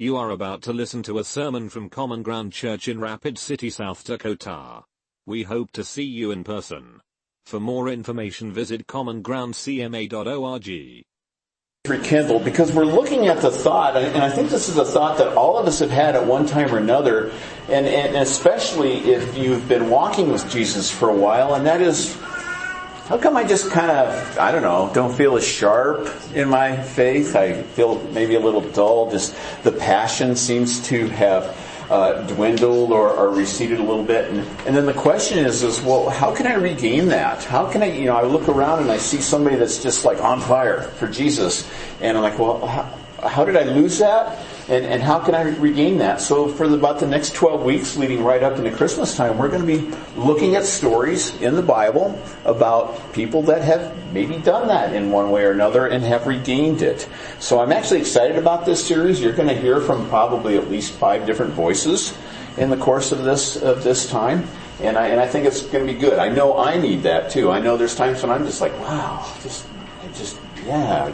You are about to listen to a sermon from Common Ground Church in Rapid City, South Dakota. We hope to see you in person. For more information visit commongroundcma.org. Rekindled because we're looking at the thought, and I think this is a thought that all of us have had at one time or another, and, and especially if you've been walking with Jesus for a while, and that is how come I just kind of, I don't know, don't feel as sharp in my faith? I feel maybe a little dull. Just the passion seems to have uh, dwindled or, or, receded a little bit. And, and, then the question is, is, well, how can I regain that? How can I, you know, I look around and I see somebody that's just like on fire for Jesus. And I'm like, well, how, how did I lose that? And, and how can I regain that? So for the, about the next 12 weeks leading right up into Christmas time, we're going to be looking at stories in the Bible about people that have maybe done that in one way or another and have regained it. So I'm actually excited about this series. You're going to hear from probably at least five different voices in the course of this, of this time. And I, and I think it's going to be good. I know I need that too. I know there's times when I'm just like, wow, just, just, yeah,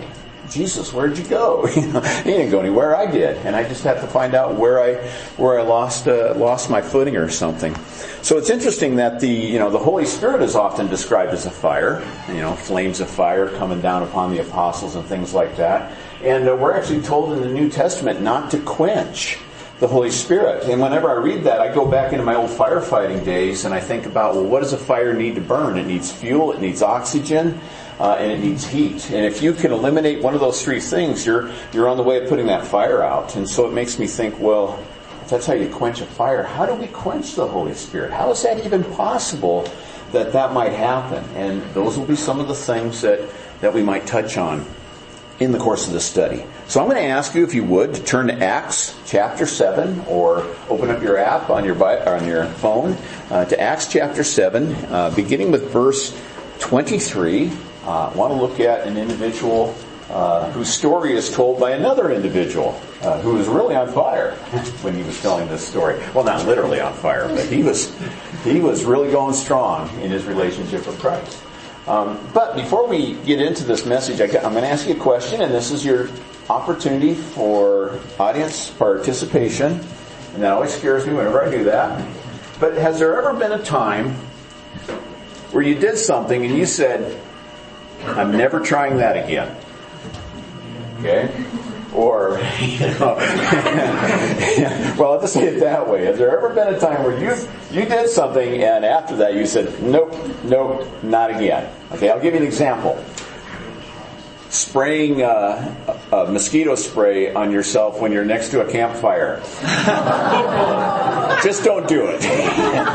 Jesus, where'd you go? he didn't go anywhere. I did, and I just have to find out where I where I lost uh, lost my footing or something. So it's interesting that the you know the Holy Spirit is often described as a fire, you know, flames of fire coming down upon the apostles and things like that. And uh, we're actually told in the New Testament not to quench the Holy Spirit. And whenever I read that, I go back into my old firefighting days and I think about, well, what does a fire need to burn? It needs fuel, it needs oxygen, uh, and it needs heat. And if you can eliminate one of those three things, you're you're on the way of putting that fire out. And so it makes me think, well, if that's how you quench a fire, how do we quench the Holy Spirit? How is that even possible that that might happen? And those will be some of the things that that we might touch on in the course of this study. So I'm going to ask you, if you would, to turn to Acts chapter 7 or open up your app on your, on your phone uh, to Acts chapter 7, uh, beginning with verse 23 uh, want to look at an individual uh, whose story is told by another individual uh, who was really on fire when he was telling this story. Well, not literally on fire, but he was he was really going strong in his relationship with Christ. Um, but before we get into this message, I, am going to ask you a question, and this is your opportunity for audience participation. And that always scares me whenever I do that. But has there ever been a time where you did something and you said, I'm never trying that again. Okay? Or, you know, well, just say it that way. Has there ever been a time where you you did something and after that you said, nope, nope, not again? Okay, I'll give you an example spraying uh, a mosquito spray on yourself when you're next to a campfire. Just don't do it.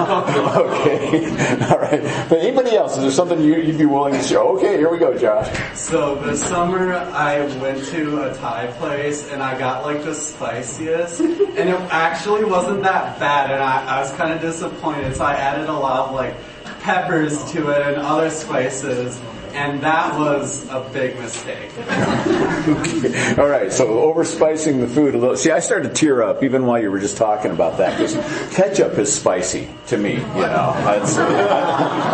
okay. All right. But anybody else? Is there something you, would be willing to show? Okay, here we go, Josh. So this summer I went to a Thai place and I got like the spiciest and it actually wasn't that bad and I, I was kind of disappointed so I added a lot of like peppers to it and other spices and that was a big mistake. okay. All right, so overspicing the food a little. See, I started to tear up even while you were just talking about that because ketchup is spicy to me. You know, I,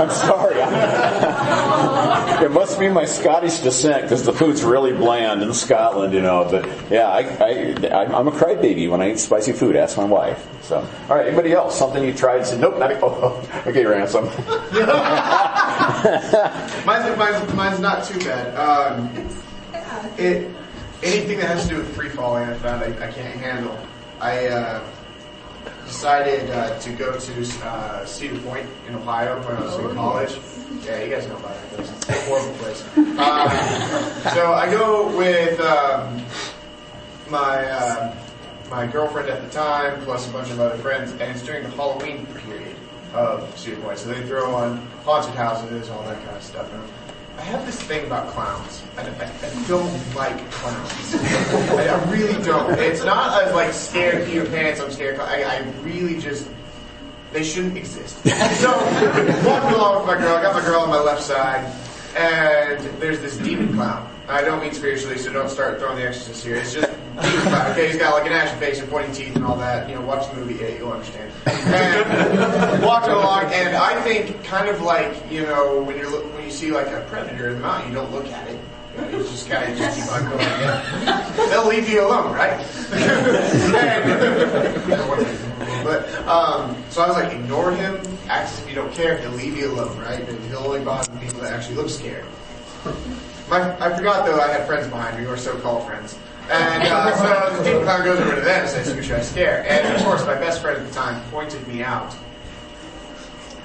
am sorry. it must be my Scottish descent because the food's really bland in Scotland. You know, but yeah, I, I, I'm a crybaby when I eat spicy food. Ask my wife. So, all right, anybody else? Something you tried and said, nope, not. Oh, okay, Ransom. Mine's, mine's, mine's not too bad. Um, it anything that has to do with free falling, I found I, I can't handle. I uh, decided uh, to go to uh, Cedar Point in Ohio when I was in college. Yeah, you guys know about it. It's a horrible place. Uh, so I go with um, my uh, my girlfriend at the time, plus a bunch of other friends, and it's during the Halloween period of Point. So they throw on haunted houses, all that kind of stuff. And I have this thing about clowns. I, I, I don't like clowns. I, I, really don't. It's not as like scared Peter Pants. I'm scared. I, I really just they shouldn't exist. So walking along with my girl. I got my girl on my left side, and there's this demon clown. I don't mean spiritually, so don't start throwing the exorcist here. It's just okay, he's got like an action face and pointing teeth and all that. You know, watch the movie, eight, you'll understand. And walking along, and I think kind of like you know when you're when you see like a predator in the mountain, you don't look at it. You, know, you just kind of just keep on going. They'll leave you alone, right? but um, so I was like, ignore him, act as if you don't care, he'll leave you alone, right? And he'll only bother people that actually look scared. My, I forgot though I had friends behind me, or so-called friends. And uh, so the demon clown goes over to them and says, who should I scare? And of course my best friend at the time pointed me out.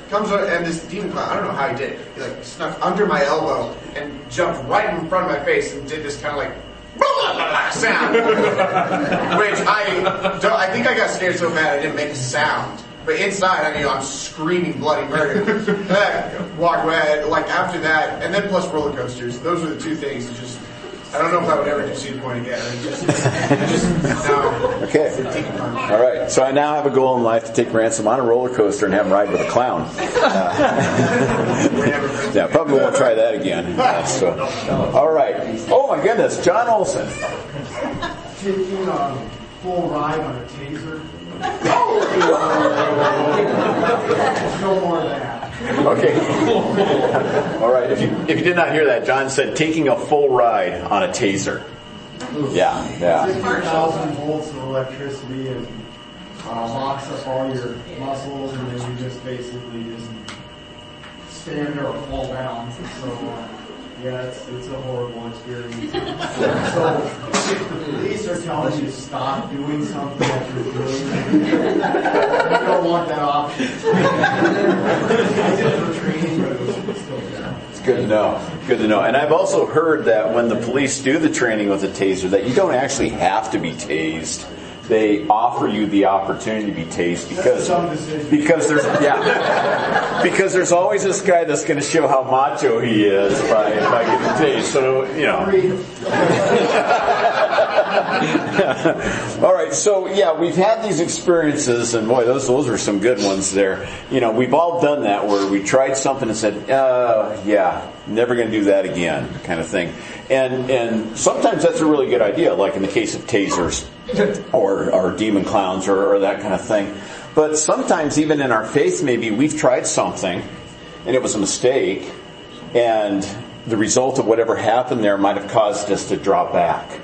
Comes over, and this demon clown, I don't know how he did it. He like snuck under my elbow and jumped right in front of my face and did this kind of like sound. Which I don't, I think I got scared so bad I didn't make a sound. But inside, I mean, I'm screaming bloody murder. and walk away, like after that, and then plus roller coasters. Those are the two things that just, I don't know if I would ever do Cedar Point again. Just, just, no. Okay. All right. So I now have a goal in life to take Ransom on a roller coaster and have him ride with a clown. Uh, yeah, probably won't try that again. Yeah, so. All right. Oh my goodness, John Olson. Taking a full ride on a taser. No more of that. Okay. All right. If you if you did not hear that, John said taking a full ride on a taser. Yeah, yeah. 50,000 volts of electricity and uh, locks up all your muscles and then you just basically just stand there or fall down. So, uh, yeah, it's, it's a horrible experience. so, if the police are telling you to stop doing something that you're doing, you don't want that option. I did it for training. It's good to know. Good to know. And I've also heard that when the police do the training with a taser, that you don't actually have to be tased. They offer you the opportunity to be tased because because there's yeah because there's always this guy that's going to show how macho he is by by getting tased. So you know. All right, so yeah, we've had these experiences, and boy, those those are some good ones there. You know, we've all done that where we tried something and said, uh, "Yeah, never going to do that again," kind of thing. And and sometimes that's a really good idea, like in the case of tasers or or demon clowns or, or that kind of thing. But sometimes, even in our faith, maybe we've tried something and it was a mistake, and the result of whatever happened there might have caused us to draw back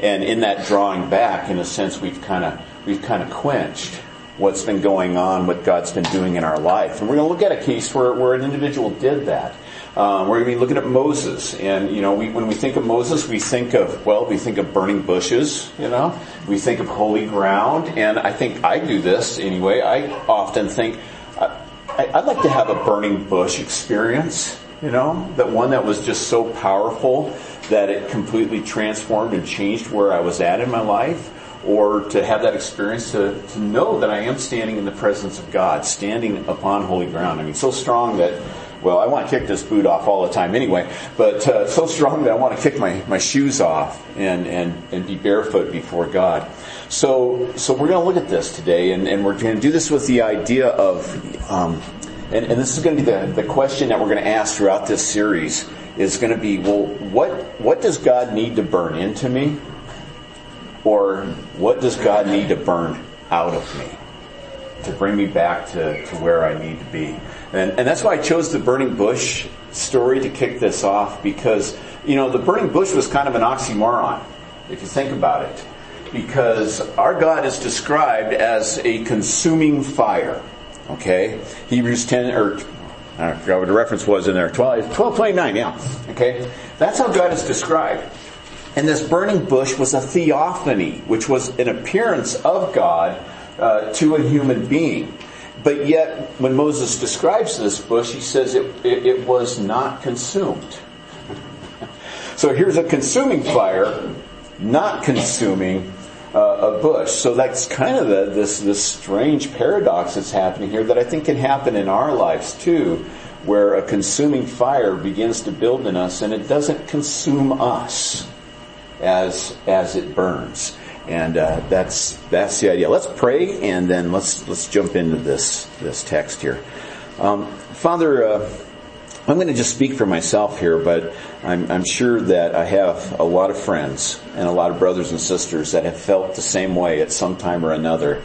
and in that drawing back, in a sense, we've kind of we've kind of quenched what's been going on, what God's been doing in our life. And we're going to look at a case where, where an individual did that. Um, we're going to be looking at Moses, and you know, we, when we think of Moses, we think of well, we think of burning bushes. You know, we think of holy ground, and I think I do this anyway. I often think I, I'd like to have a burning bush experience. You know, that one that was just so powerful that it completely transformed and changed where I was at in my life, or to have that experience to, to know that I am standing in the presence of God, standing upon holy ground. I mean, so strong that, well, I want to kick this boot off all the time anyway, but uh, so strong that I want to kick my, my shoes off and, and, and be barefoot before God. So, so we're going to look at this today, and, and we're going to do this with the idea of, um, and, and this is going to be the, the question that we're going to ask throughout this series is going to be, well, what, what does God need to burn into me? Or what does God need to burn out of me to bring me back to, to where I need to be? And, and that's why I chose the burning bush story to kick this off because, you know, the burning bush was kind of an oxymoron, if you think about it. Because our God is described as a consuming fire. Okay? Hebrews 10, or I forgot what the reference was in there. 12, 1229, yeah. Okay? That's how God is described. And this burning bush was a theophany, which was an appearance of God uh, to a human being. But yet, when Moses describes this bush, he says it, it, it was not consumed. so here's a consuming fire, not consuming uh, a bush. So that's kind of the, this this strange paradox that's happening here that I think can happen in our lives too, where a consuming fire begins to build in us and it doesn't consume us as as it burns. And uh, that's that's the idea. Let's pray and then let's let's jump into this this text here. Um, Father. Uh, I'm going to just speak for myself here, but I'm, I'm, sure that I have a lot of friends and a lot of brothers and sisters that have felt the same way at some time or another,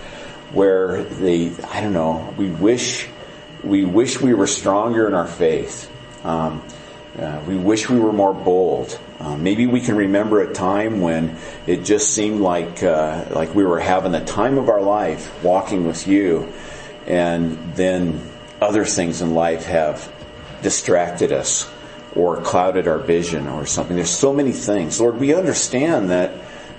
where they, I don't know, we wish, we wish we were stronger in our faith. Um, Uh, we wish we were more bold. Uh, maybe we can remember a time when it just seemed like uh, like we were having the time of our life walking with you, and then other things in life have distracted us or clouded our vision or something. There's so many things. Lord, we understand that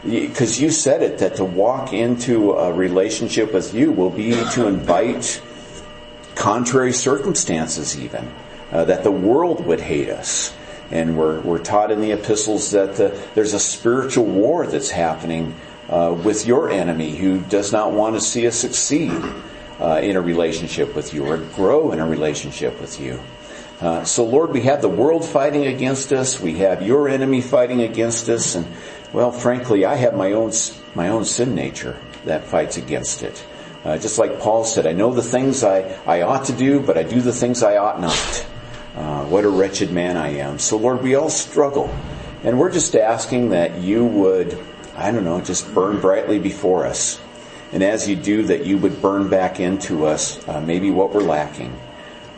because you said it that to walk into a relationship with you will be to invite contrary circumstances even uh, that the world would hate us and we're, we're taught in the epistles that the, there's a spiritual war that's happening uh, with your enemy who does not want to see us succeed uh, in a relationship with you or grow in a relationship with you uh, so lord we have the world fighting against us we have your enemy fighting against us and well, frankly, I have my own, my own sin nature that fights against it. Uh, just like Paul said, I know the things I, I ought to do, but I do the things I ought not. Uh, what a wretched man I am. So Lord, we all struggle. And we're just asking that you would, I don't know, just burn brightly before us. And as you do, that you would burn back into us uh, maybe what we're lacking.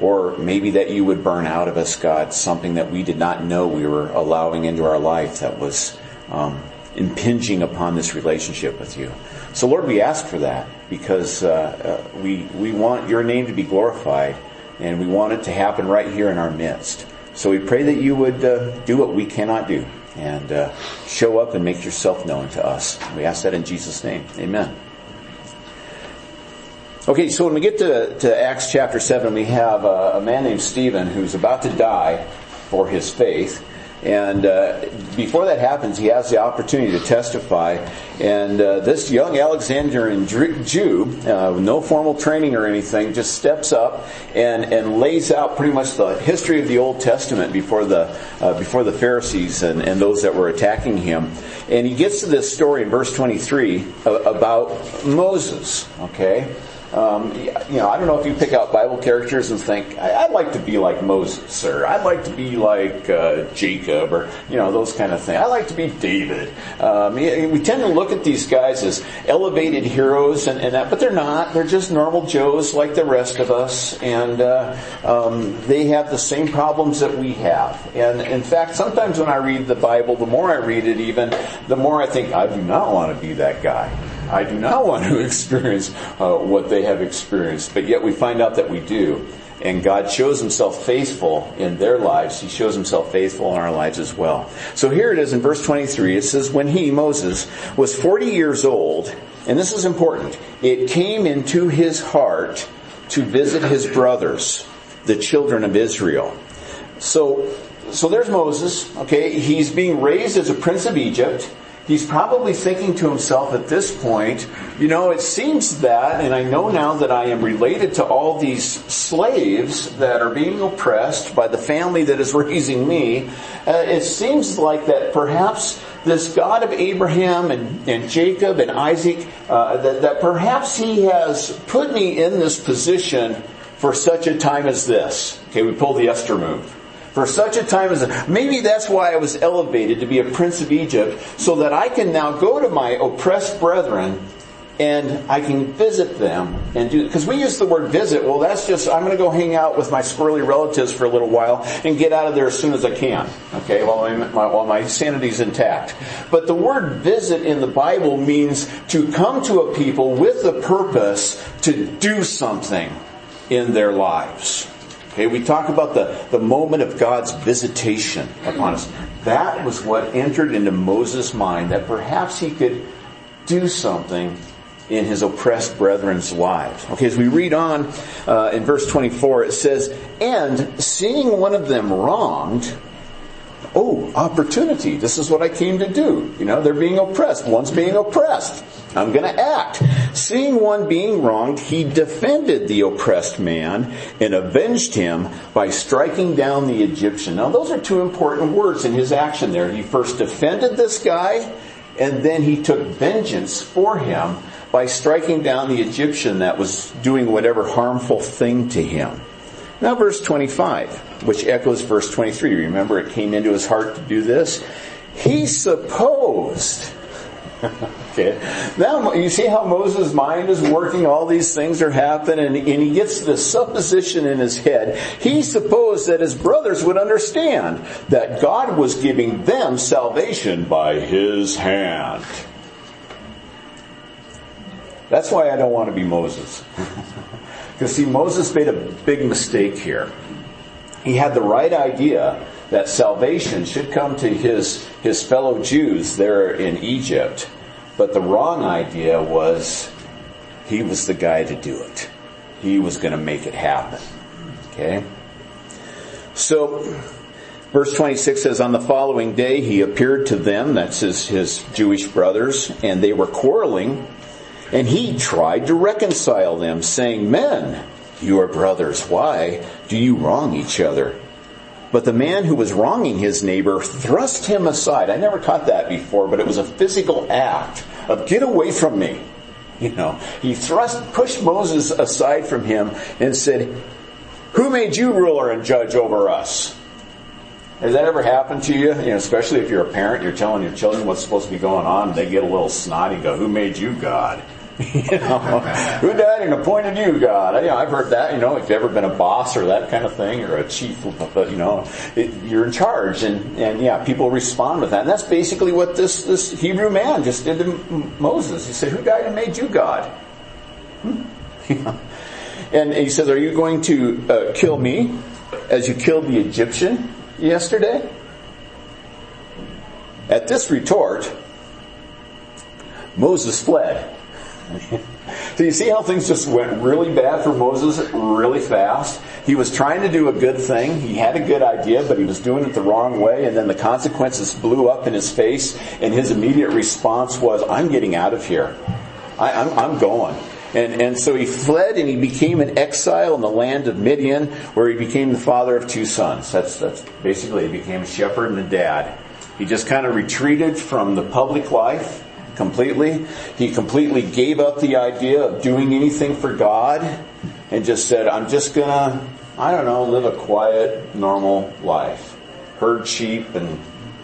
Or maybe that you would burn out of us, God, something that we did not know we were allowing into our life that was um, impinging upon this relationship with you. So, Lord, we ask for that because uh, uh, we we want your name to be glorified, and we want it to happen right here in our midst. So we pray that you would uh, do what we cannot do and uh, show up and make yourself known to us. We ask that in Jesus' name. Amen. Okay, so when we get to, to Acts chapter 7, we have a, a man named Stephen who's about to die for his faith. And uh, before that happens, he has the opportunity to testify. And uh, this young Alexandrian Jew, uh, with no formal training or anything, just steps up and, and lays out pretty much the history of the Old Testament before the uh, before the Pharisees and, and those that were attacking him. And he gets to this story in verse 23 uh, about Moses. Okay. Um, you know, I don't know if you pick out Bible characters and think, I'd like to be like Moses, or I'd like to be like uh, Jacob, or you know those kind of things. I like to be David. Um, we tend to look at these guys as elevated heroes, and, and, that, but they're not. They're just normal Joes like the rest of us, and uh, um, they have the same problems that we have. And in fact, sometimes when I read the Bible, the more I read it, even the more I think I do not want to be that guy. I do not want to experience uh, what they have experienced, but yet we find out that we do. And God shows himself faithful in their lives. He shows himself faithful in our lives as well. So here it is in verse 23. It says, when he, Moses, was 40 years old, and this is important, it came into his heart to visit his brothers, the children of Israel. So, so there's Moses, okay? He's being raised as a prince of Egypt he's probably thinking to himself at this point, you know, it seems that, and I know now that I am related to all these slaves that are being oppressed by the family that is raising me, uh, it seems like that perhaps this God of Abraham and, and Jacob and Isaac, uh, that, that perhaps he has put me in this position for such a time as this. Okay, we pull the Esther move for such a time as. Maybe that's why I was elevated to be a prince of Egypt, so that I can now go to my oppressed brethren and I can visit them and do, because we use the word visit, well that's just, I'm gonna go hang out with my squirrely relatives for a little while and get out of there as soon as I can, okay, while, I'm, while my sanity's intact. But the word visit in the Bible means to come to a people with the purpose to do something in their lives. Okay, we talk about the, the moment of God's visitation upon us. That was what entered into Moses' mind, that perhaps he could do something in his oppressed brethren's lives. Okay, as we read on uh, in verse 24, it says, And seeing one of them wronged, oh, opportunity. This is what I came to do. You know, they're being oppressed. One's being oppressed. I'm going to act. Seeing one being wronged, he defended the oppressed man and avenged him by striking down the Egyptian. Now those are two important words in his action there. He first defended this guy and then he took vengeance for him by striking down the Egyptian that was doing whatever harmful thing to him. Now verse 25, which echoes verse 23. Remember it came into his heart to do this? He supposed Okay. Now you see how Moses' mind is working, all these things are happening, and, and he gets this supposition in his head. He supposed that his brothers would understand that God was giving them salvation by his hand. That's why I don't want to be Moses. Because see, Moses made a big mistake here. He had the right idea that salvation should come to his, his fellow Jews there in Egypt. But the wrong idea was he was the guy to do it. He was going to make it happen. Okay? So, verse 26 says, On the following day he appeared to them, that's his, his Jewish brothers, and they were quarreling. And he tried to reconcile them, saying, Men, you are brothers. Why do you wrong each other? But the man who was wronging his neighbor thrust him aside. I never caught that before, but it was a physical act of get away from me. You know, he thrust, pushed Moses aside from him and said, who made you ruler and judge over us? Has that ever happened to you? You know, especially if you're a parent, you're telling your children what's supposed to be going on, and they get a little snotty, and go, who made you God? you know, who died and appointed you God? You know, I've heard that. You know, if you've ever been a boss or that kind of thing, or a chief, but you know, it, you're in charge, and and yeah, people respond with that. And that's basically what this this Hebrew man just did to Moses. He said, "Who died and made you God?" Hmm? and he says, "Are you going to uh, kill me as you killed the Egyptian yesterday?" At this retort, Moses fled. So you see how things just went really bad for Moses really fast? He was trying to do a good thing. He had a good idea, but he was doing it the wrong way, and then the consequences blew up in his face, and his immediate response was, I'm getting out of here. I, I'm, I'm going. And, and so he fled and he became an exile in the land of Midian, where he became the father of two sons. That's, that's basically, he became a shepherd and a dad. He just kind of retreated from the public life completely. He completely gave up the idea of doing anything for God and just said, I'm just gonna, I don't know, live a quiet, normal life. Herd sheep and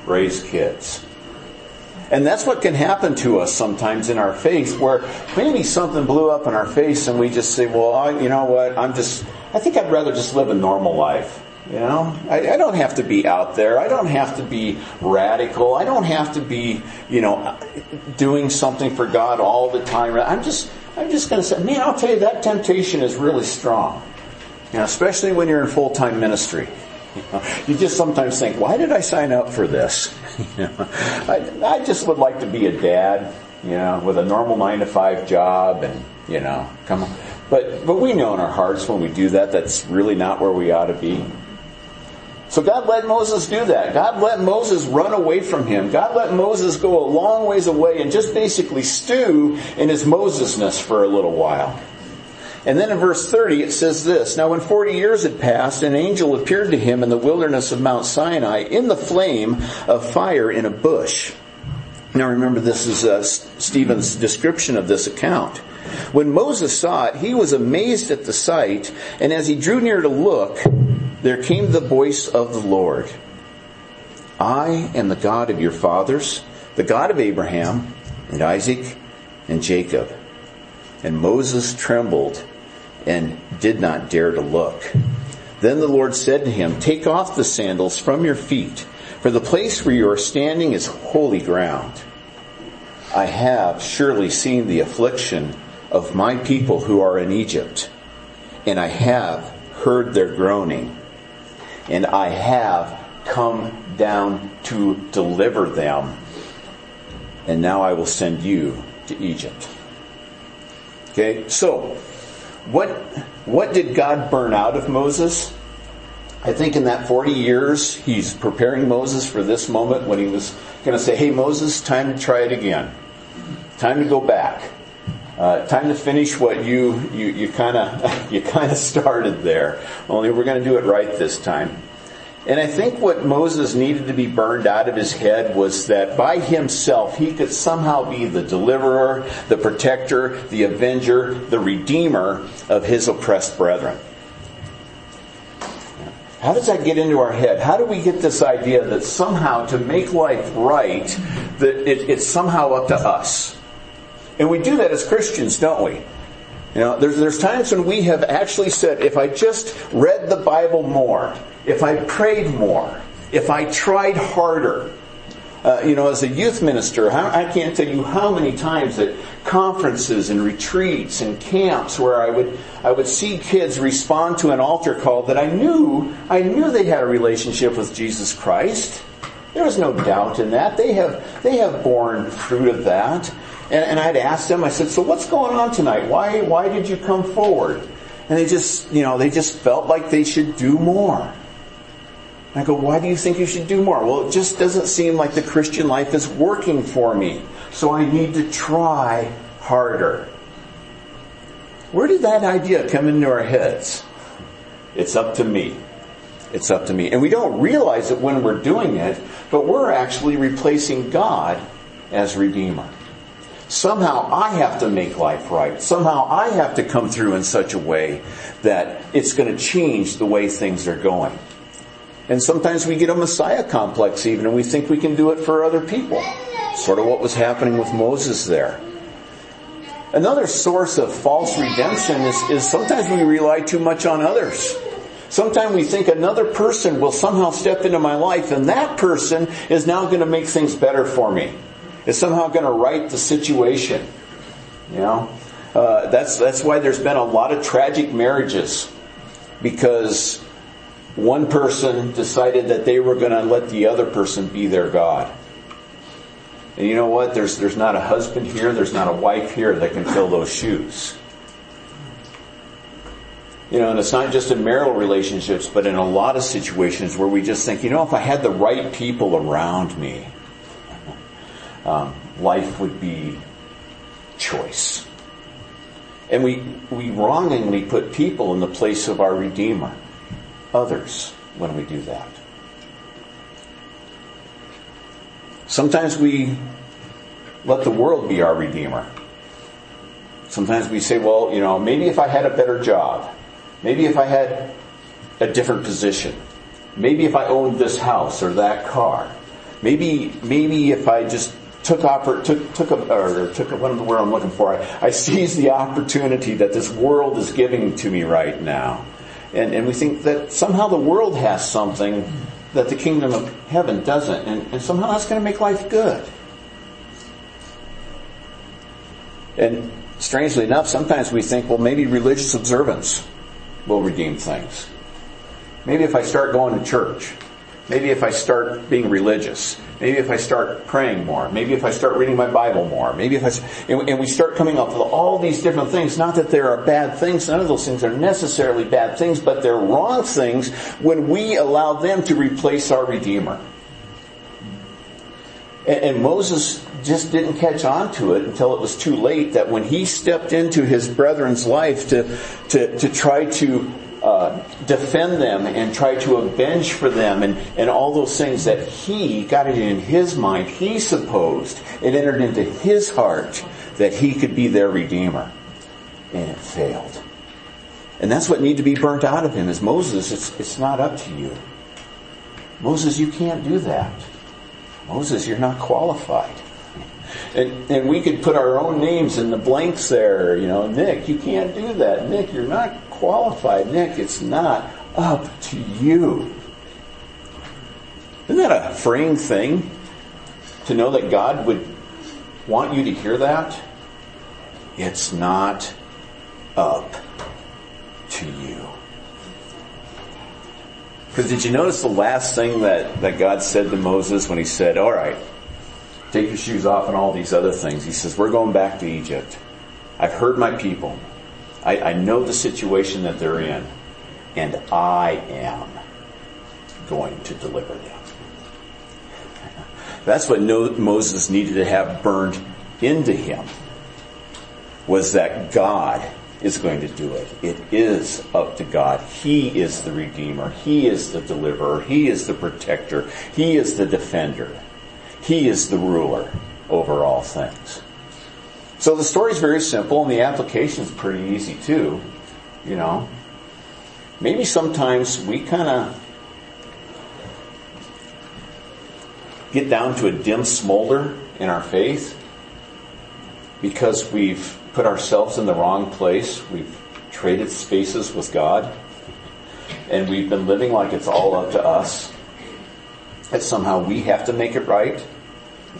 raise kids. And that's what can happen to us sometimes in our faith where maybe something blew up in our face and we just say, well, I, you know what, I'm just, I think I'd rather just live a normal life. You know, I, I, don't have to be out there. I don't have to be radical. I don't have to be, you know, doing something for God all the time. I'm just, I'm just going to say, man, I'll tell you that temptation is really strong. You know, especially when you're in full-time ministry. You, know, you just sometimes think, why did I sign up for this? You know, I, I just would like to be a dad, you know, with a normal nine to five job and, you know, come on. But, but we know in our hearts when we do that, that's really not where we ought to be. So God let Moses do that. God let Moses run away from him. God let Moses go a long ways away and just basically stew in his Mosesness for a little while. And then in verse 30 it says this, Now when 40 years had passed, an angel appeared to him in the wilderness of Mount Sinai in the flame of fire in a bush. Now remember this is uh, Stephen's description of this account. When Moses saw it, he was amazed at the sight, and as he drew near to look, there came the voice of the Lord. I am the God of your fathers, the God of Abraham and Isaac and Jacob. And Moses trembled and did not dare to look. Then the Lord said to him, Take off the sandals from your feet, for the place where you are standing is holy ground. I have surely seen the affliction of my people who are in Egypt, and I have heard their groaning and I have come down to deliver them. And now I will send you to Egypt. Okay, so what what did God burn out of Moses? I think in that 40 years, he's preparing Moses for this moment when he was going to say, Hey, Moses, time to try it again. Time to go back. Uh, time to finish what you you kind of you kind of started there. Only we're going to do it right this time. And I think what Moses needed to be burned out of his head was that by himself he could somehow be the deliverer, the protector, the avenger, the redeemer of his oppressed brethren. How does that get into our head? How do we get this idea that somehow to make life right, that it, it's somehow up to us? And we do that as Christians, don't we? You know, there's, there's times when we have actually said, if I just read the Bible more, if I prayed more, if I tried harder, uh, you know, as a youth minister, I can't tell you how many times at conferences and retreats and camps where I would I would see kids respond to an altar call that I knew I knew they had a relationship with Jesus Christ. There was no doubt in that. They have they have borne fruit of that. And, and I'd ask them, I said, so what's going on tonight? Why, why did you come forward? And they just, you know, they just felt like they should do more. I go, why do you think you should do more? Well, it just doesn't seem like the Christian life is working for me. So I need to try harder. Where did that idea come into our heads? It's up to me. It's up to me. And we don't realize it when we're doing it, but we're actually replacing God as Redeemer. Somehow I have to make life right. Somehow I have to come through in such a way that it's going to change the way things are going. And sometimes we get a Messiah complex even and we think we can do it for other people. Sort of what was happening with Moses there. Another source of false redemption is, is sometimes we rely too much on others. Sometimes we think another person will somehow step into my life and that person is now going to make things better for me is somehow going to right the situation. You know, uh, that's that's why there's been a lot of tragic marriages because one person decided that they were going to let the other person be their god. And you know what? There's there's not a husband here, there's not a wife here that can fill those shoes. You know, and it's not just in marital relationships, but in a lot of situations where we just think, you know, if I had the right people around me, um, life would be choice. And we, we wrongingly put people in the place of our Redeemer, others, when we do that. Sometimes we let the world be our Redeemer. Sometimes we say, well, you know, maybe if I had a better job, maybe if I had a different position, maybe if I owned this house or that car, maybe, maybe if I just took oppor- took took a, or took a, what the word I'm looking for. I, I seize the opportunity that this world is giving to me right now, and and we think that somehow the world has something that the kingdom of heaven doesn't, and, and somehow that's going to make life good. And strangely enough, sometimes we think, well, maybe religious observance will redeem things. Maybe if I start going to church, maybe if I start being religious, Maybe if I start praying more. Maybe if I start reading my Bible more. Maybe if I, and we start coming up with all these different things. Not that there are bad things. None of those things are necessarily bad things, but they're wrong things when we allow them to replace our Redeemer. And, Moses just didn't catch on to it until it was too late that when he stepped into his brethren's life to, to, to try to uh, defend them and try to avenge for them and, and all those things that he got it in his mind. He supposed it entered into his heart that he could be their redeemer. And it failed. And that's what needed to be burnt out of him is Moses, it's, it's not up to you. Moses, you can't do that. Moses, you're not qualified. And, and we could put our own names in the blanks there. You know, Nick, you can't do that. Nick, you're not qualified. Nick, it's not up to you. Isn't that a freeing thing? To know that God would want you to hear that? It's not up to you. Because did you notice the last thing that, that God said to Moses when he said, All right, take your shoes off and all these other things? He says, We're going back to Egypt. I've heard my people. I, I know the situation that they're in, and I am going to deliver them. That's what Moses needed to have burned into him was that God is going to do it. It is up to God. He is the Redeemer. He is the deliverer. He is the protector. He is the defender. He is the ruler over all things. So the story is very simple and the application is pretty easy too. You know, maybe sometimes we kind of get down to a dim smolder in our faith. because we've put ourselves in the wrong place. We've traded spaces with God. And we've been living like it's all up to us. That somehow we have to make it right.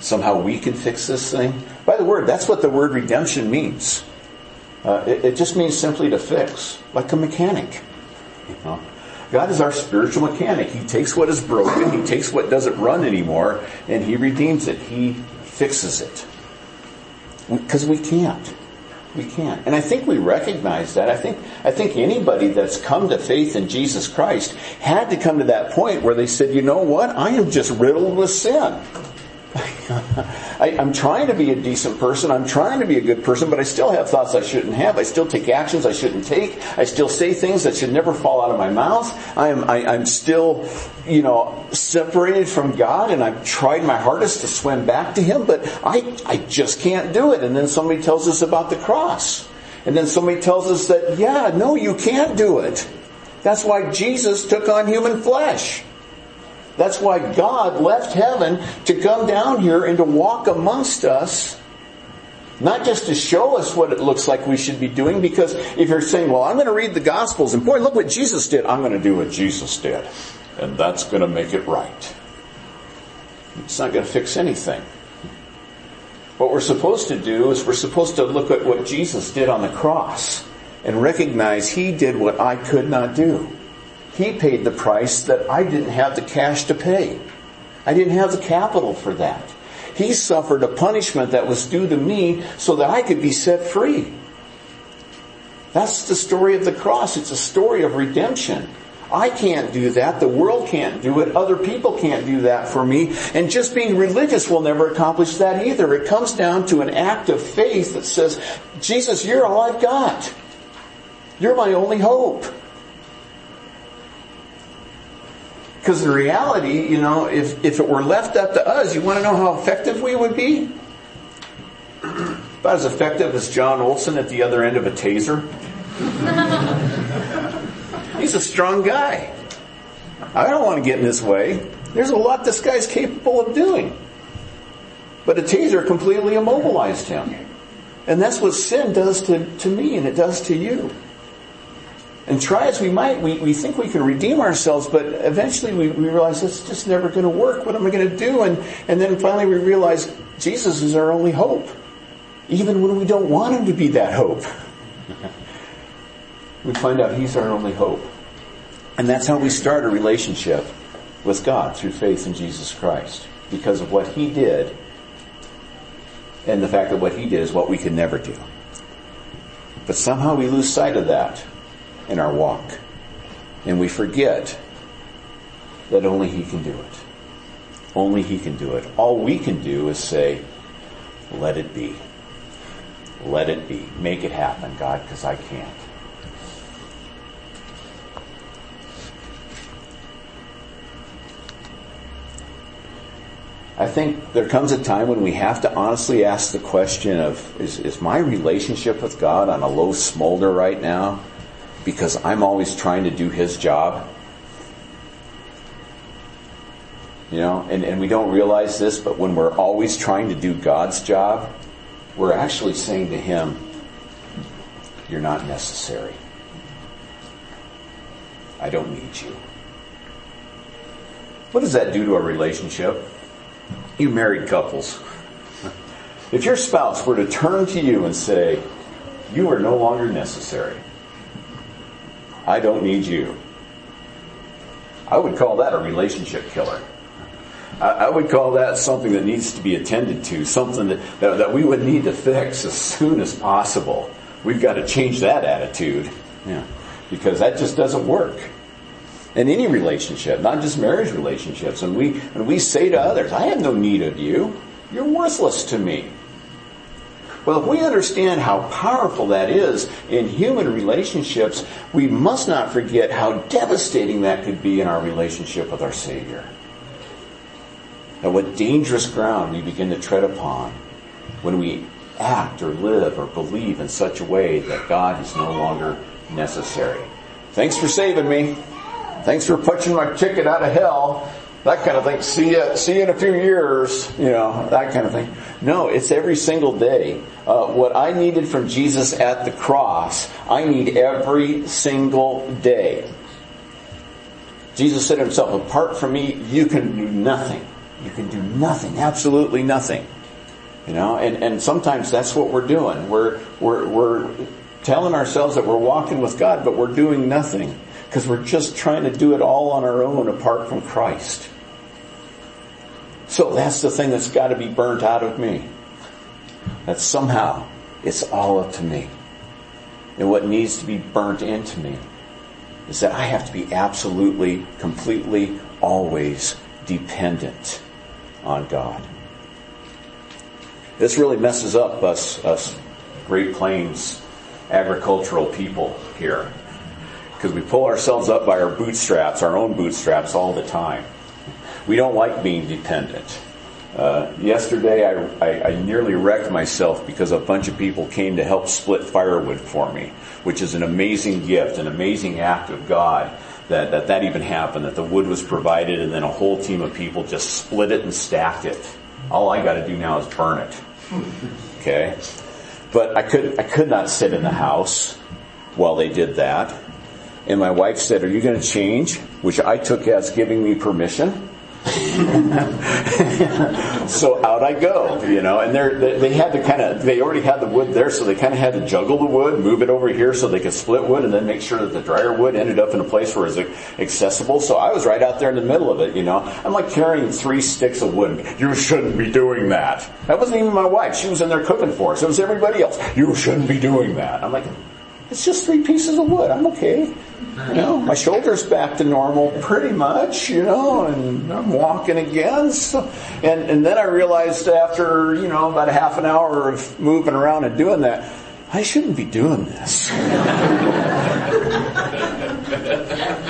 Somehow we can fix this thing. By the word, that's what the word redemption means. Uh, it, it, just means simply to fix, like a mechanic. You know? God is our spiritual mechanic. He takes what is broken, He takes what doesn't run anymore, and He redeems it. He fixes it. Because we can't. We can't. And I think we recognize that. I think, I think anybody that's come to faith in Jesus Christ had to come to that point where they said, you know what? I am just riddled with sin. I, am trying to be a decent person. I'm trying to be a good person, but I still have thoughts I shouldn't have. I still take actions I shouldn't take. I still say things that should never fall out of my mouth. I am, I, I'm still, you know, separated from God and I've tried my hardest to swim back to Him, but I, I just can't do it. And then somebody tells us about the cross. And then somebody tells us that, yeah, no, you can't do it. That's why Jesus took on human flesh. That's why God left heaven to come down here and to walk amongst us. Not just to show us what it looks like we should be doing, because if you're saying, well, I'm going to read the Gospels, and boy, look what Jesus did, I'm going to do what Jesus did. And that's going to make it right. It's not going to fix anything. What we're supposed to do is we're supposed to look at what Jesus did on the cross and recognize He did what I could not do. He paid the price that I didn't have the cash to pay. I didn't have the capital for that. He suffered a punishment that was due to me so that I could be set free. That's the story of the cross. It's a story of redemption. I can't do that. The world can't do it. Other people can't do that for me. And just being religious will never accomplish that either. It comes down to an act of faith that says, Jesus, you're all I've got. You're my only hope. Because the reality, you know, if, if it were left up to us, you want to know how effective we would be? About as effective as John Olson at the other end of a taser. He's a strong guy. I don't want to get in his way. There's a lot this guy's capable of doing. But a taser completely immobilized him. And that's what sin does to, to me and it does to you. And try as we might, we, we think we can redeem ourselves, but eventually we, we realize it's just never going to work. What am I going to do? And, and then finally we realize Jesus is our only hope. Even when we don't want him to be that hope. we find out he's our only hope. And that's how we start a relationship with God through faith in Jesus Christ. Because of what he did and the fact that what he did is what we could never do. But somehow we lose sight of that in our walk. And we forget that only He can do it. Only He can do it. All we can do is say, let it be. Let it be. Make it happen, God, because I can't. I think there comes a time when we have to honestly ask the question of, is, is my relationship with God on a low smolder right now? Because I'm always trying to do his job. You know, and, and we don't realize this, but when we're always trying to do God's job, we're actually saying to him, You're not necessary. I don't need you. What does that do to a relationship? You married couples. If your spouse were to turn to you and say, You are no longer necessary, I don't need you. I would call that a relationship killer. I, would call that something that needs to be attended to, something that, that, that, we would need to fix as soon as possible. We've got to change that attitude. Yeah. Because that just doesn't work. In any relationship, not just marriage relationships. And we, when we say to others, I have no need of you. You're worthless to me. Well, if we understand how powerful that is in human relationships, we must not forget how devastating that could be in our relationship with our Savior. And what dangerous ground we begin to tread upon when we act or live or believe in such a way that God is no longer necessary. Thanks for saving me. Thanks for punching my ticket out of hell. That kind of thing. See you, see you in a few years, you know, that kind of thing. No, it's every single day. Uh, what I needed from Jesus at the cross, I need every single day. Jesus said to himself, apart from me, you can do nothing. You can do nothing, absolutely nothing. You know, and, and sometimes that's what we're doing. We're, we're, we're telling ourselves that we're walking with God, but we're doing nothing because we're just trying to do it all on our own apart from Christ. So that's the thing that's got to be burnt out of me. That somehow it's all up to me. And what needs to be burnt into me is that I have to be absolutely, completely, always dependent on God. This really messes up us, us Great Plains agricultural people here. Because we pull ourselves up by our bootstraps, our own bootstraps all the time. We don't like being dependent. Uh, yesterday, I, I, I, nearly wrecked myself because a bunch of people came to help split firewood for me, which is an amazing gift, an amazing act of God that, that that even happened, that the wood was provided and then a whole team of people just split it and stacked it. All I gotta do now is burn it. Okay? But I could, I could not sit in the house while they did that. And my wife said, are you gonna change? Which I took as giving me permission. so out I go, you know, and they they had to kind of, they already had the wood there, so they kind of had to juggle the wood, move it over here so they could split wood and then make sure that the drier wood ended up in a place where it was accessible. So I was right out there in the middle of it, you know. I'm like carrying three sticks of wood. You shouldn't be doing that. That wasn't even my wife. She was in there cooking for us. It was everybody else. You shouldn't be doing that. I'm like, it's just three pieces of wood. I'm okay. You know, my shoulder's back to normal pretty much, you know, and I'm walking again. So, and, and then I realized after, you know, about a half an hour of moving around and doing that, I shouldn't be doing this.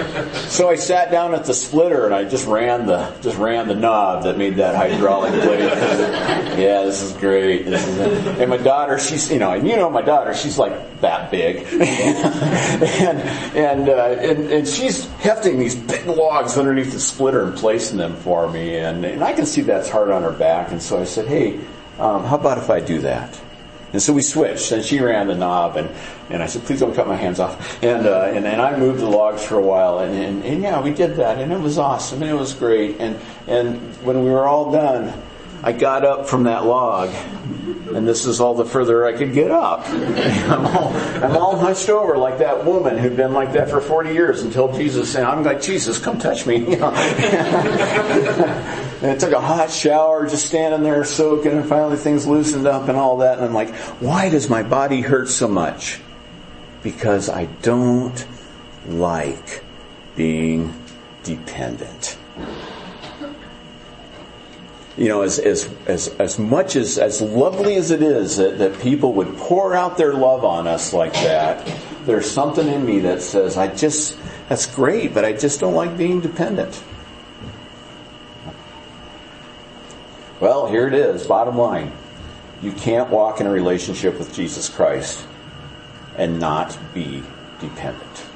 so I sat down at the splitter and I just ran the just ran the knob that made that hydraulic blade. yeah, this is great. This is and my daughter, she's you know, and you know my daughter, she's like that big, and and, uh, and and she's hefting these big logs underneath the splitter and placing them for me, and and I can see that's hard on her back, and so I said, hey, um, how about if I do that? And so we switched, and she ran the knob, and, and I said, please don't cut my hands off. And, uh, and, and I moved the logs for a while, and, and, and yeah, we did that, and it was awesome, and it was great. And, and when we were all done, I got up from that log, and this is all the further I could get up. I'm all, I'm all hunched over like that woman who'd been like that for 40 years until Jesus said, I'm like, Jesus, come touch me. You know? and I took a hot shower, just standing there soaking, and finally things loosened up and all that. And I'm like, why does my body hurt so much? Because I don't like being dependent you know, as, as, as, as much as, as lovely as it is that, that people would pour out their love on us like that, there's something in me that says, I just, that's great, but I just don't like being dependent. Well, here it is, bottom line. You can't walk in a relationship with Jesus Christ and not be dependent.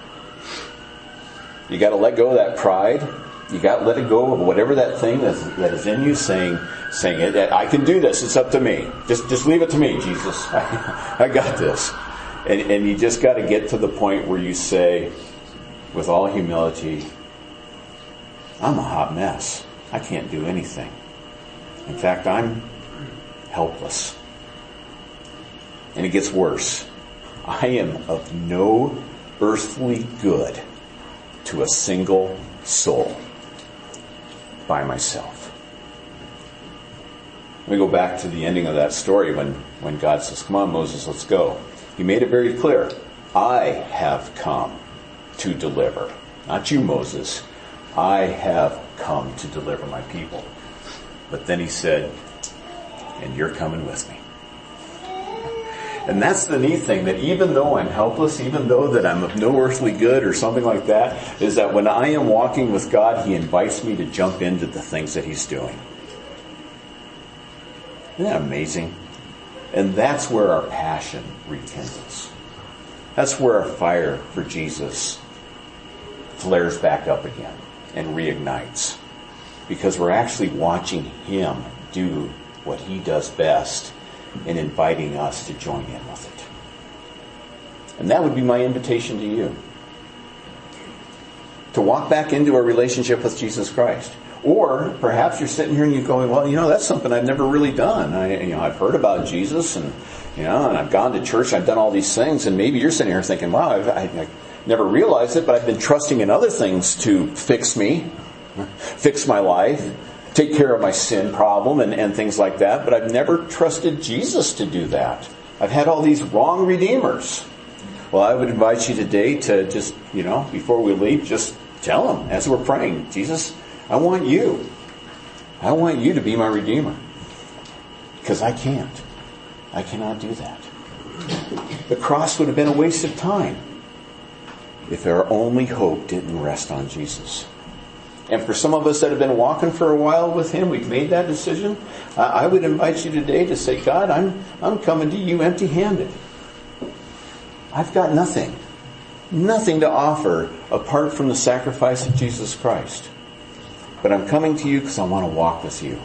You gotta let go of that pride you got to let it go of whatever that thing that is, that is in you saying, saying it. I can do this. It's up to me. Just, just leave it to me, Jesus. I, I got this. And, and you just got to get to the point where you say, with all humility, I'm a hot mess. I can't do anything. In fact, I'm helpless. And it gets worse. I am of no earthly good to a single soul by myself. Let me go back to the ending of that story when, when God says, Come on, Moses, let's go. He made it very clear. I have come to deliver. Not you, Moses. I have come to deliver my people. But then he said, And you're coming with me. And that's the neat thing that even though I'm helpless, even though that I'm of no earthly good or something like that, is that when I am walking with God, He invites me to jump into the things that He's doing. Isn't that amazing? And that's where our passion rekindles. That's where our fire for Jesus flares back up again and reignites. Because we're actually watching Him do what He does best and inviting us to join in with it. And that would be my invitation to you. To walk back into a relationship with Jesus Christ. Or perhaps you're sitting here and you're going, well, you know, that's something I've never really done. I, you know, I've heard about Jesus and, you know, and I've gone to church, I've done all these things, and maybe you're sitting here thinking, wow, I've, I, I never realized it, but I've been trusting in other things to fix me, fix my life, take care of my sin problem and, and things like that, but I've never trusted Jesus to do that. I've had all these wrong redeemers. Well, I would invite you today to just, you know, before we leave, just tell him as we're praying, Jesus, I want you. I want you to be my redeemer. Because I can't. I cannot do that. The cross would have been a waste of time if our only hope didn't rest on Jesus. And for some of us that have been walking for a while with Him, we've made that decision. Uh, I would invite you today to say, God, I'm, I'm coming to you empty handed. I've got nothing. Nothing to offer apart from the sacrifice of Jesus Christ. But I'm coming to you because I want to walk with you.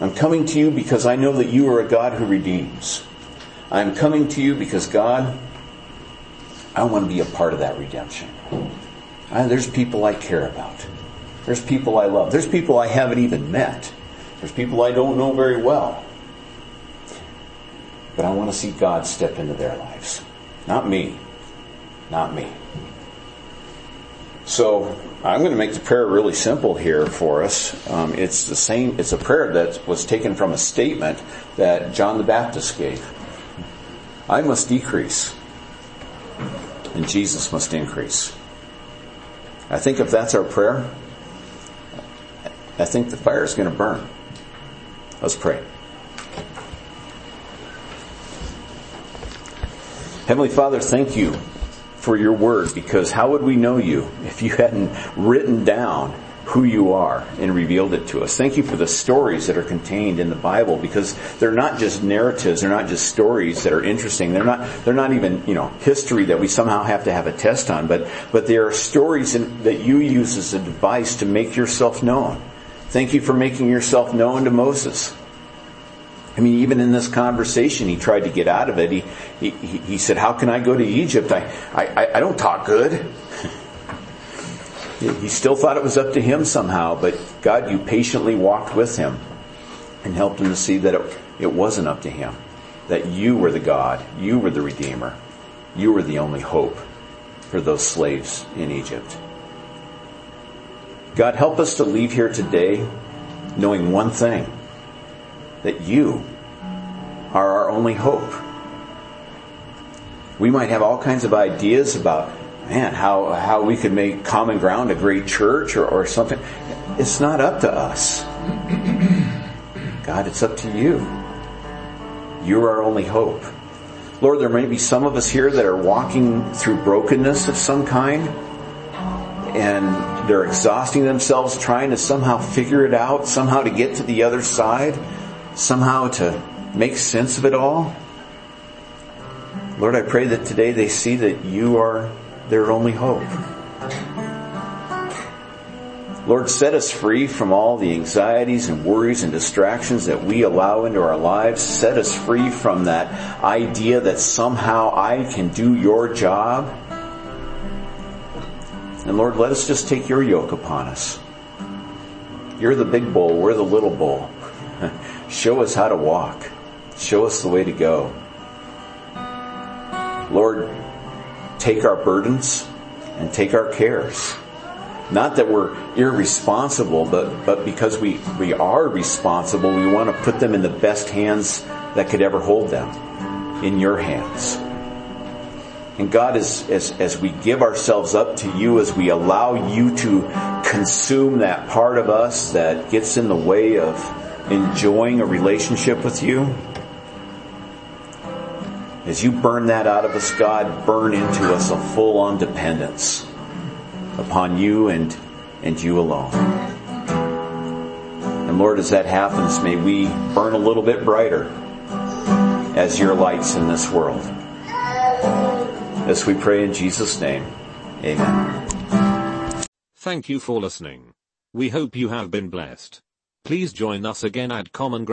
I'm coming to you because I know that you are a God who redeems. I'm coming to you because God, I want to be a part of that redemption. I, there's people I care about. There's people I love. There's people I haven't even met. There's people I don't know very well. But I want to see God step into their lives. Not me. Not me. So I'm going to make the prayer really simple here for us. Um, it's the same. It's a prayer that was taken from a statement that John the Baptist gave. I must decrease, and Jesus must increase. I think if that's our prayer, I think the fire is going to burn. Let's pray. Heavenly Father, thank you for your word because how would we know you if you hadn't written down who you are and revealed it to us. Thank you for the stories that are contained in the Bible because they're not just narratives, they're not just stories that are interesting. They're not they're not even, you know, history that we somehow have to have a test on, but but they are stories in, that you use as a device to make yourself known. Thank you for making yourself known to Moses. I mean, even in this conversation, he tried to get out of it. He, he, he said, how can I go to Egypt? I, I, I don't talk good. He still thought it was up to him somehow, but God, you patiently walked with him and helped him to see that it, it wasn't up to him. That you were the God. You were the Redeemer. You were the only hope for those slaves in Egypt. God, help us to leave here today knowing one thing that you are our only hope. We might have all kinds of ideas about, man, how, how we could make common ground a great church or, or something. It's not up to us. God, it's up to you. You're our only hope. Lord, there may be some of us here that are walking through brokenness of some kind and they're exhausting themselves trying to somehow figure it out, somehow to get to the other side somehow to make sense of it all. Lord, I pray that today they see that you are their only hope. Lord, set us free from all the anxieties and worries and distractions that we allow into our lives. Set us free from that idea that somehow I can do your job. And Lord, let us just take your yoke upon us. You're the big bull, we're the little bull. Show us how to walk. Show us the way to go. Lord, take our burdens and take our cares. Not that we're irresponsible, but, but because we, we are responsible, we want to put them in the best hands that could ever hold them. In your hands. And God, as, as, as we give ourselves up to you, as we allow you to consume that part of us that gets in the way of enjoying a relationship with you, as you burn that out of us, God, burn into us a full on dependence upon you and, and you alone. And Lord, as that happens, may we burn a little bit brighter as your lights in this world. As we pray in Jesus' name, amen. Thank you for listening. We hope you have been blessed. Please join us again at Common Ground